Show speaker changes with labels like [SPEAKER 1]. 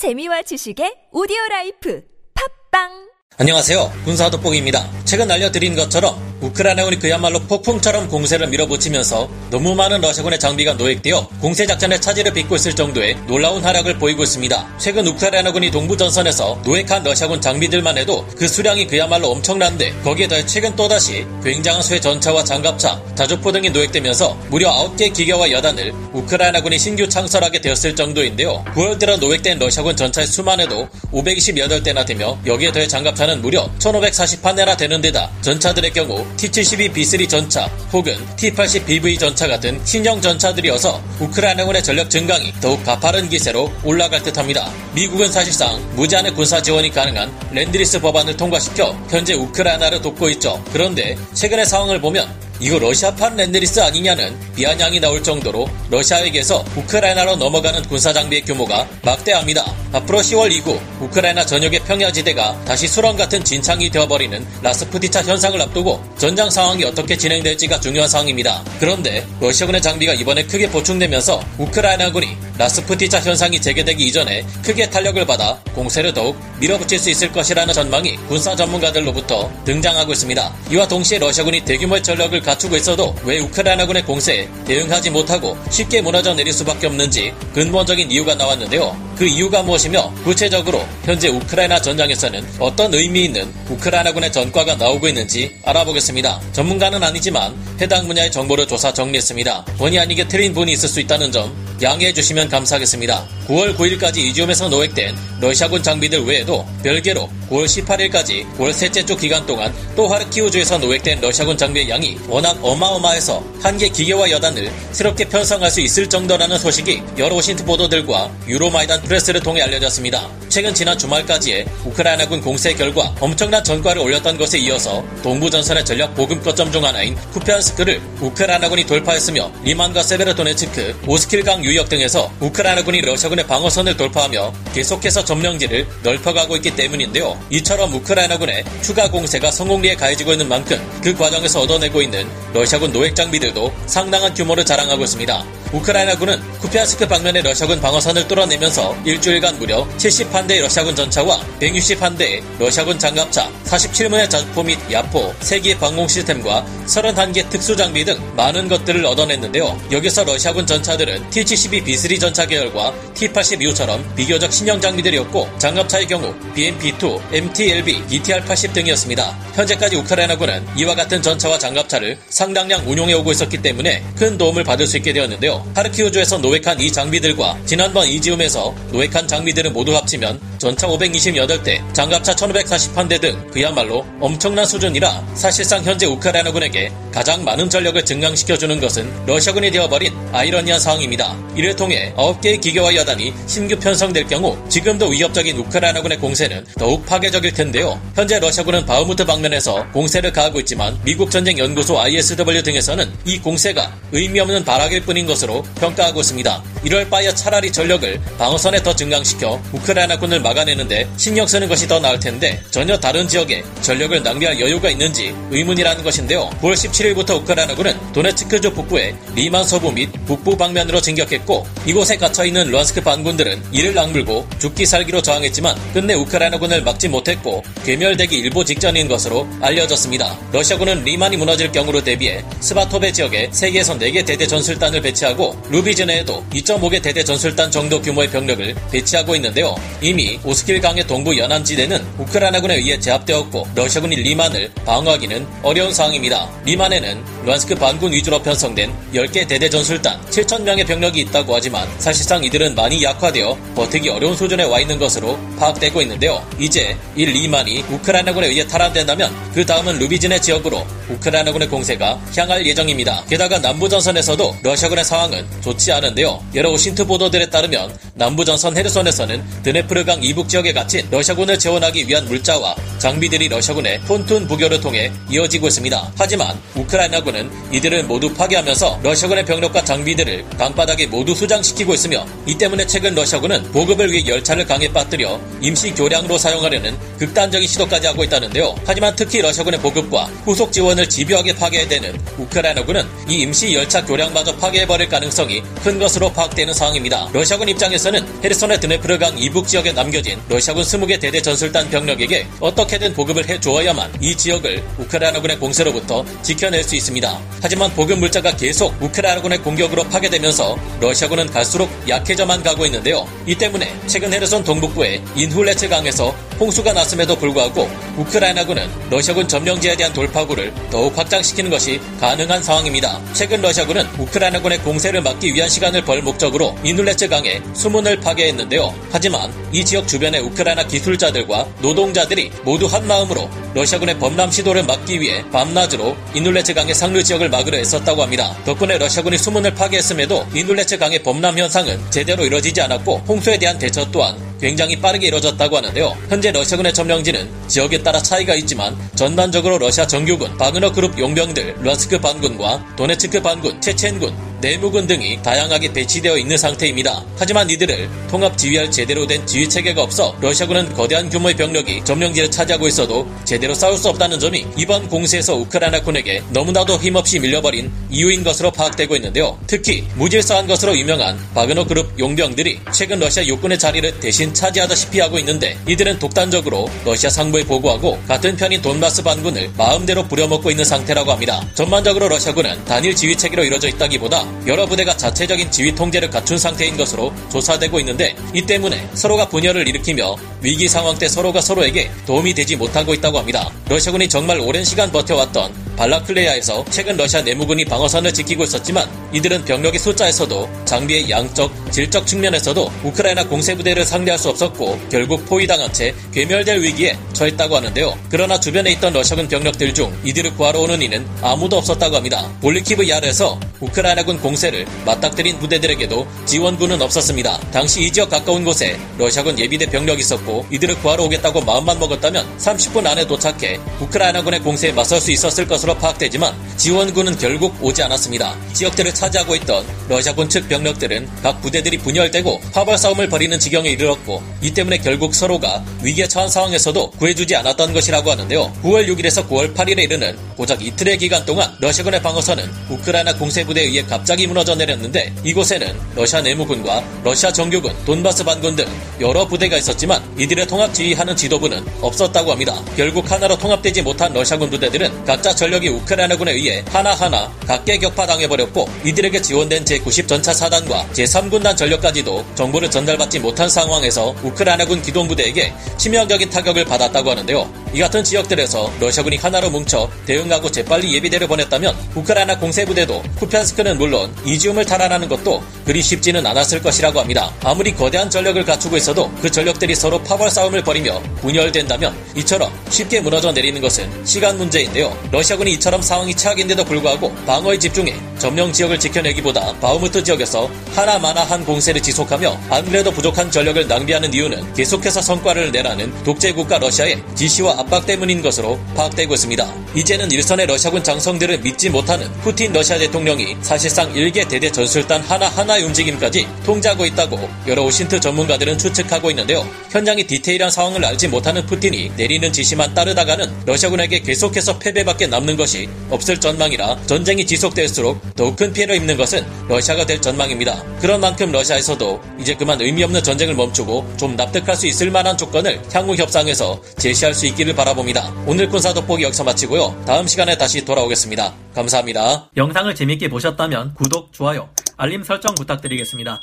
[SPEAKER 1] 재미와 지식의 오디오 라이프. 팟빵
[SPEAKER 2] 안녕하세요. 군사도복입니다. 최근 알려드린 것처럼 우크라이나군이 그야말로 폭풍처럼 공세를 밀어붙이면서 너무 많은 러시아군의 장비가 노획되어 공세 작전에 차질을 빚고 있을 정도의 놀라운 활약을 보이고 있습니다. 최근 우크라이나군이 동부 전선에서 노획한 러시아군 장비들만 해도 그 수량이 그야말로 엄청난데 거기에 더해 최근 또다시 굉장한 수의 전차와 장갑차, 자주포 등이 노획되면서 무려 9개 기계화 여단을 우크라이나군이 신규 창설하게 되었을 정도인데요. 9월 들어 노획된 러시아군 전차의 수만 해도 528대나 되며 여기에 더해 장갑차는 무려 1540팔대나 되는 데다 전차들의 경우 T-72B3 전차 혹은 T-80BV 전차 같은 신형 전차들이어서 우크라이나군의 전력 증강이 더욱 가파른 기세로 올라갈 듯합니다. 미국은 사실상 무제한의 군사 지원이 가능한 랜드리스 법안을 통과시켜 현재 우크라이나를 돕고 있죠. 그런데 최근의 상황을 보면 이거 러시아판 랜드리스 아니냐는 비아냥이 나올 정도로 러시아에게서 우크라이나로 넘어가는 군사 장비의 규모가 막대합니다. 앞으로 10월 이후 우크라이나 전역의 평야지대가 다시 수렁 같은 진창이 되어버리는 라스푸티차 현상을 앞두고 전장 상황이 어떻게 진행될지가 중요한 상황입니다. 그런데 러시아군의 장비가 이번에 크게 보충되면서 우크라이나군이 라스푸티차 현상이 재개되기 이전에 크게 탄력을 받아 공세를 더욱 밀어붙일 수 있을 것이라는 전망이 군사 전문가들로부터 등장하고 있습니다. 이와 동시에 러시아군이 대규모의 전력을 갖추고 있어도 왜 우크라이나군의 공세에 대응하지 못하고 쉽게 무너져 내릴 수밖에 없는지 근본적인 이유가 나왔는데요. 그 이유가 무엇이며 구체적으로 현재 우크라이나 전장에서는 어떤 의미 있는 우크라이나군의 전과가 나오고 있는지 알아보겠습니다. 전문가는 아니지만 해당 분야의 정보를 조사 정리했습니다. 본의 아니게 틀린 분이 있을 수 있다는 점 양해해 주시면 감사하겠습니다. 9월 9일까지 이지움에서 노획된 러시아군 장비들 외에도 별개로 9월 18일까지 9월 셋째 주 기간 동안 또 하르키우주에서 노획된 러시아군 장비의 양이 워낙 어마어마해서 한 개 기계화 여단을 새롭게 편성할 수 있을 정도라는 소식이 여러 OSINT 보도들과 유로마이단 프레스를 통해 알려졌습니다. 최근 지난 주말까지의 우크라이나군 공세 결과 엄청난 전과를 올렸던 것에 이어서 동부 전선의 전략 보급 거점 중 하나인 쿠피안스크를 우크라이나군이 돌파했으며 리만과 세베르도네츠크, 오스킬강 유역 등에서 우크라이나군이 러시아군의 방어선을 돌파하며 계속해서 점령지를 넓혀가고 있기 때문인데요. 이처럼 우크라이나군의 추가 공세가 성공리에 가해지고 있는 만큼 그 과정에서 얻어내고 있는 러시아군 노획 장비들도 상당한 규모를 자랑하고 있습니다. 우크라이나군은 쿠피안스크 방면의 러시아군 방어선을 뚫어내면서 일주일간 무려 70한대의 러시아군 전차와 160한대의 러시아군 장갑차, 47문의 자주포 및 야포, 3개의 방공 시스템과 31개 특수 장비 등 많은 것들을 얻어냈는데요. 여기서 러시아군 전차들은 T-72B3 전차 계열과 T-80U 처럼 비교적 신형 장비들이었고 장갑차의 경우 BMP-2, MT-LB, ETR-80 등이었습니다. 현재까지 우크라이나군은 이와 같은 전차와 장갑차를 상당량 운용해 오고 있었기 때문에 큰 도움을 받을 수 있게 되었는데요. 하르키우주에서 노획한 이 장비들과 지난번 이지움에서 노획한 장비들을 모두 합치면 전차 528대, 장갑차 1540판대 등 그야말로 엄청난 수준이라 사실상 현재 우크라이나군에게 가장 많은 전력을 증강시켜주는 것은 러시아군이 되어버린 아이러니한 상황입니다. 이를 통해 9개의 기계화 여단이 신규 편성될 경우 지금도 위협적인 우크라이나군의 공세는 더욱 파괴적일 텐데요. 현재 러시아군은 바흐무트 방면에서 공세를 가하고 있지만 미국 전쟁 연구소 ISW 등에서는 이 공세가 의미 없는 발악일 뿐인 것으로 평가하고 있습니다. 이럴 바에 차라리 전력을 방어선에 더 증강시켜 우크라이나군을 막아내는데 신경 쓰는 것이 더 나을 텐데 전혀 다른 지역에 전력을 낭비할 여유가 있는지 의문이라는 것인데요. 9월 17일부터 우크라이나군은 도네츠크주 북부의 리만 서부 및 북부 방면으로 진격했고 이곳에 갇혀 있는 루한스크 반군들은 이를 악물고 죽기 살기로 저항했지만 끝내 우크라이나군을 막지 못했고 괴멸되기 일보 직전인 것으로 알려졌습니다. 러시아군은 리만이 무너질 경우로 대비해 스바토베 지역에 3개에서 4개 대대 전술단을 배치하고 루비즈네에도 2.5개 대대 전술단 정도 규모의 병력을 배치하고 있는데요. 이미 오스킬강의 동부 연안지대는 우크라이나군에 의해 제압되었고 러시아군이 리만을 방어하기는 어려운 상황입니다. 리만에는 루한스크 반군 위주로 편성된 10개 대대 전술단 7천명의 병력이 있다고 하지만 사실상 이들은 많이 약화되어 버티기 어려운 수준에 와 있는 것으로 파악되고 있는데요. 이제 이 리만이 우크라이나군에 의해 탈환된다면 그 다음은 루비즈네 지역으로 우크라이나군의 공세가 향할 예정입니다. 게다가 남부전선에서도 러시아군의 상황은 좋지 않은데요. 여러 오신트 보도들에 따르면 남부전선 헤르손에서는 드네프르강 이북 지역에 갇힌 러시아군을 재원하기 위한 물자와 장비들이 러시아군의 폰툰 부교를 통해 이어지고 있습니다. 하지만 우크라이나군은 이들을 모두 파괴하면서 러시아군의 병력과 장비들을 강바닥에 모두 수장시키고 있으며 이 때문에 최근 러시아군은 보급을 위해 열차를 강에 빠뜨려 임시 교량으로 사용하려는 극단적인 시도까지 하고 있다는데요. 하지만 특히 러시아군의 보급과 후속 지원을 집요하게 파괴해대는 우크라이나군은 이 임시 열차 교량마저 파괴해버릴 가능성이 큰 것으로 파악되는 상황입니다. 러시아군 입장에서는 헤르손의 드네프르강 이북 지역에 남겨진 러시아군 20개 대대 전술단 병력에게 어떻게든 보급을 해주어야만 이 지역을 우크라이나군의 공세로부터 지켜낼 수 있습니다. 하지만 보급 물자가 계속 우크라이나군의 공격으로 파괴되면서 러시아군은 갈수록 약해져만 가고 있는데요. 이 때문에 최근 헤르손 동북부의 인훌레츠 강에서 홍수가 났음에도 불구하고 우크라이나군은 러시아군 점령지에 대한 돌파구를 더욱 확장시키는 것이 가능한 상황입니다. 최근 러시아군은 우크라이나군의 공세를 막기 위한 시간을 벌 목적으로 인훌레츠 강에 수문을 파괴했는데요. 하지만 이 지역 주변의 우크라이나 기술자들과 노동자들이 모두 한 마음으로 러시아군의 범람 시도를 막기 위해 밤낮으로 인훌레츠 강의 상류 지역을 막으려 애썼다고 합니다. 덕분에 러시아군이 수문을 파괴했음에도 인훌레츠 강의 범람 현상은 제대로 이뤄지지 않았고 홍수에 대한 대처 또한 굉장히 빠르게 이뤄졌다고 하는데요. 현재 러시아군의 점령지는 지역에 따라 차이가 있지만 전반적으로 러시아 정규군, 바그너 그룹 용병들, 루안스크 반군과 도네츠크 반군, 체첸군, 내무군 등이 다양하게 배치되어 있는 상태입니다. 하지만 이들을 통합 지휘할 제대로 된 지휘 체계가 없어 러시아군은 거대한 규모의 병력이 점령지를 차지하고 있어도 제대로 싸울 수 없다는 점이 이번 공세에서 우크라이나군에게 너무나도 힘없이 밀려버린 이유인 것으로 파악되고 있는데요. 특히 무질서한 것으로 유명한 바그너 그룹 용병들이 최근 러시아 육군의 자리를 대신 차지하다시피 하고 있는데 이들은 독단적으로 러시아 상부에 보고하고 같은 편인 돈바스 반군을 마음대로 부려먹고 있는 상태라고 합니다. 전반적으로 러시아군은 단일 지휘 체계로 이루어져 있다기보다 여러 부대가 자체적인 지휘 통제를 갖춘 상태인 것으로 조사되고 있는데 이 때문에 서로가 분열을 일으키며 위기 상황 때 서로가 서로에게 도움이 되지 못하고 있다고 합니다. 러시아군이 정말 오랜 시간 버텨왔던 발라클레야에서 최근 러시아 내무군이 방어선을 지키고 있었지만 이들은 병력의 숫자에서도 장비의 양적, 질적 측면에서도 우크라이나 공세부대를 상대할 수 없었고 결국 포위당한 채 괴멸될 위기에 처했다고 하는데요. 그러나 주변에 있던 러시아군 병력들 중 이들을 구하러 오는 이는 아무도 없었다고 합니다. 볼리키브 야르에서 우크라이나군 공세를 맞닥뜨린 부대들에게도 지원군은 없었습니다. 당시 이 지역 가까운 곳에 러시아군 예비대 병력이 있었고 이들을 구하러 오겠다고 마음만 먹었다면 30분 안에 도착해 우크라이나군의 공세에 맞설 수 있었을 것으로 파악되지만 지원군은 결국 오지 않았습니다. 지역들을 차지하고 있던 러시아군 측 병력들은 각 부대들이 분열되고 파벌 싸움을 벌이는 지경에 이르렀고 이 때문에 결국 서로가 위기에 처한 상황에서도 구해주지 않았던 것이라고 하는데요. 9월 6일에서 9월 8일에 이르는 고작 이틀의 기간 동안 러시아군의 방어선은 우크라이나 공세부대에 의해 갑자기 무너져 내렸는데 이곳에는 러시아 내무군과 러시아 정규군, 돈바스 반군 등 여러 부대가 있었지만 이들의 통합 지휘하는 지도부는 없었다고 합니다. 결국 하나로 통합되지 못한 러시아군 부대들은 각자 전력 이 우크라이나군에 의해 하나하나 각계 격파당해버렸고 이들에게 지원된 제90전차 사단과 제3군단 전력까지도 정보를 전달받지 못한 상황에서 우크라이나군 기동부대에게 치명적인 타격을 받았다고 하는데요. 이 같은 지역들에서 러시아군이 하나로 뭉쳐 대응하고 재빨리 예비대를 보냈다면 우크라이나 공세부대도 쿠피안스크는 물론 이지움을 탈환하는 것도 그리 쉽지는 않았을 것이라고 합니다. 아무리 거대한 전력을 갖추고 있어도 그 전력들이 서로 파벌 싸움을 벌이며 분열된다면 이처럼 쉽게 무너져 내리는 것은 시간 문제인데요. 러시아 군이 이처럼 상황이 최악인데도 불구하고 방어에 집중해 점령 지역을 지켜내기보다 바우무트 지역에서 하나마나한 공세를 지속하며 안 그래도 부족한 전력을 낭비하는 이유는 계속해서 성과를 내라는 독재국가 러시아의 지시와 압박 때문인 것으로 파악되고 있습니다. 이제는 일선의 러시아군 장성들을 믿지 못하는 푸틴 러시아 대통령이 사실상 일개 대대 전술단 하나하나의 움직임까지 통제하고 있다고 여러 오신트 전문가들은 추측하고 있는데요. 현장의 디테일한 상황을 알지 못하는 푸틴이 내리는 지시만 따르다가는 러시아군에게 계속해서 패배밖에 남는 것이 없을 전망이라 전쟁이 지속될수록 더욱 큰 피해를 입는 것은 러시아가 될 전망입니다. 그런 만큼 러시아에서도 이제 그만 의미 없는 전쟁을 멈추고 좀 납득할 수 있을 만한 조건을 향후 협상에서 제시할 수 있기를 바라봅니다. 오늘 군사 돋보기 여기서 마치고요. 다음 시간에 다시 돌아오겠습니다. 감사합니다.
[SPEAKER 3] 영상을 재밌게 보셨다면 구독, 좋아요, 알림 설정 부탁드리겠습니다.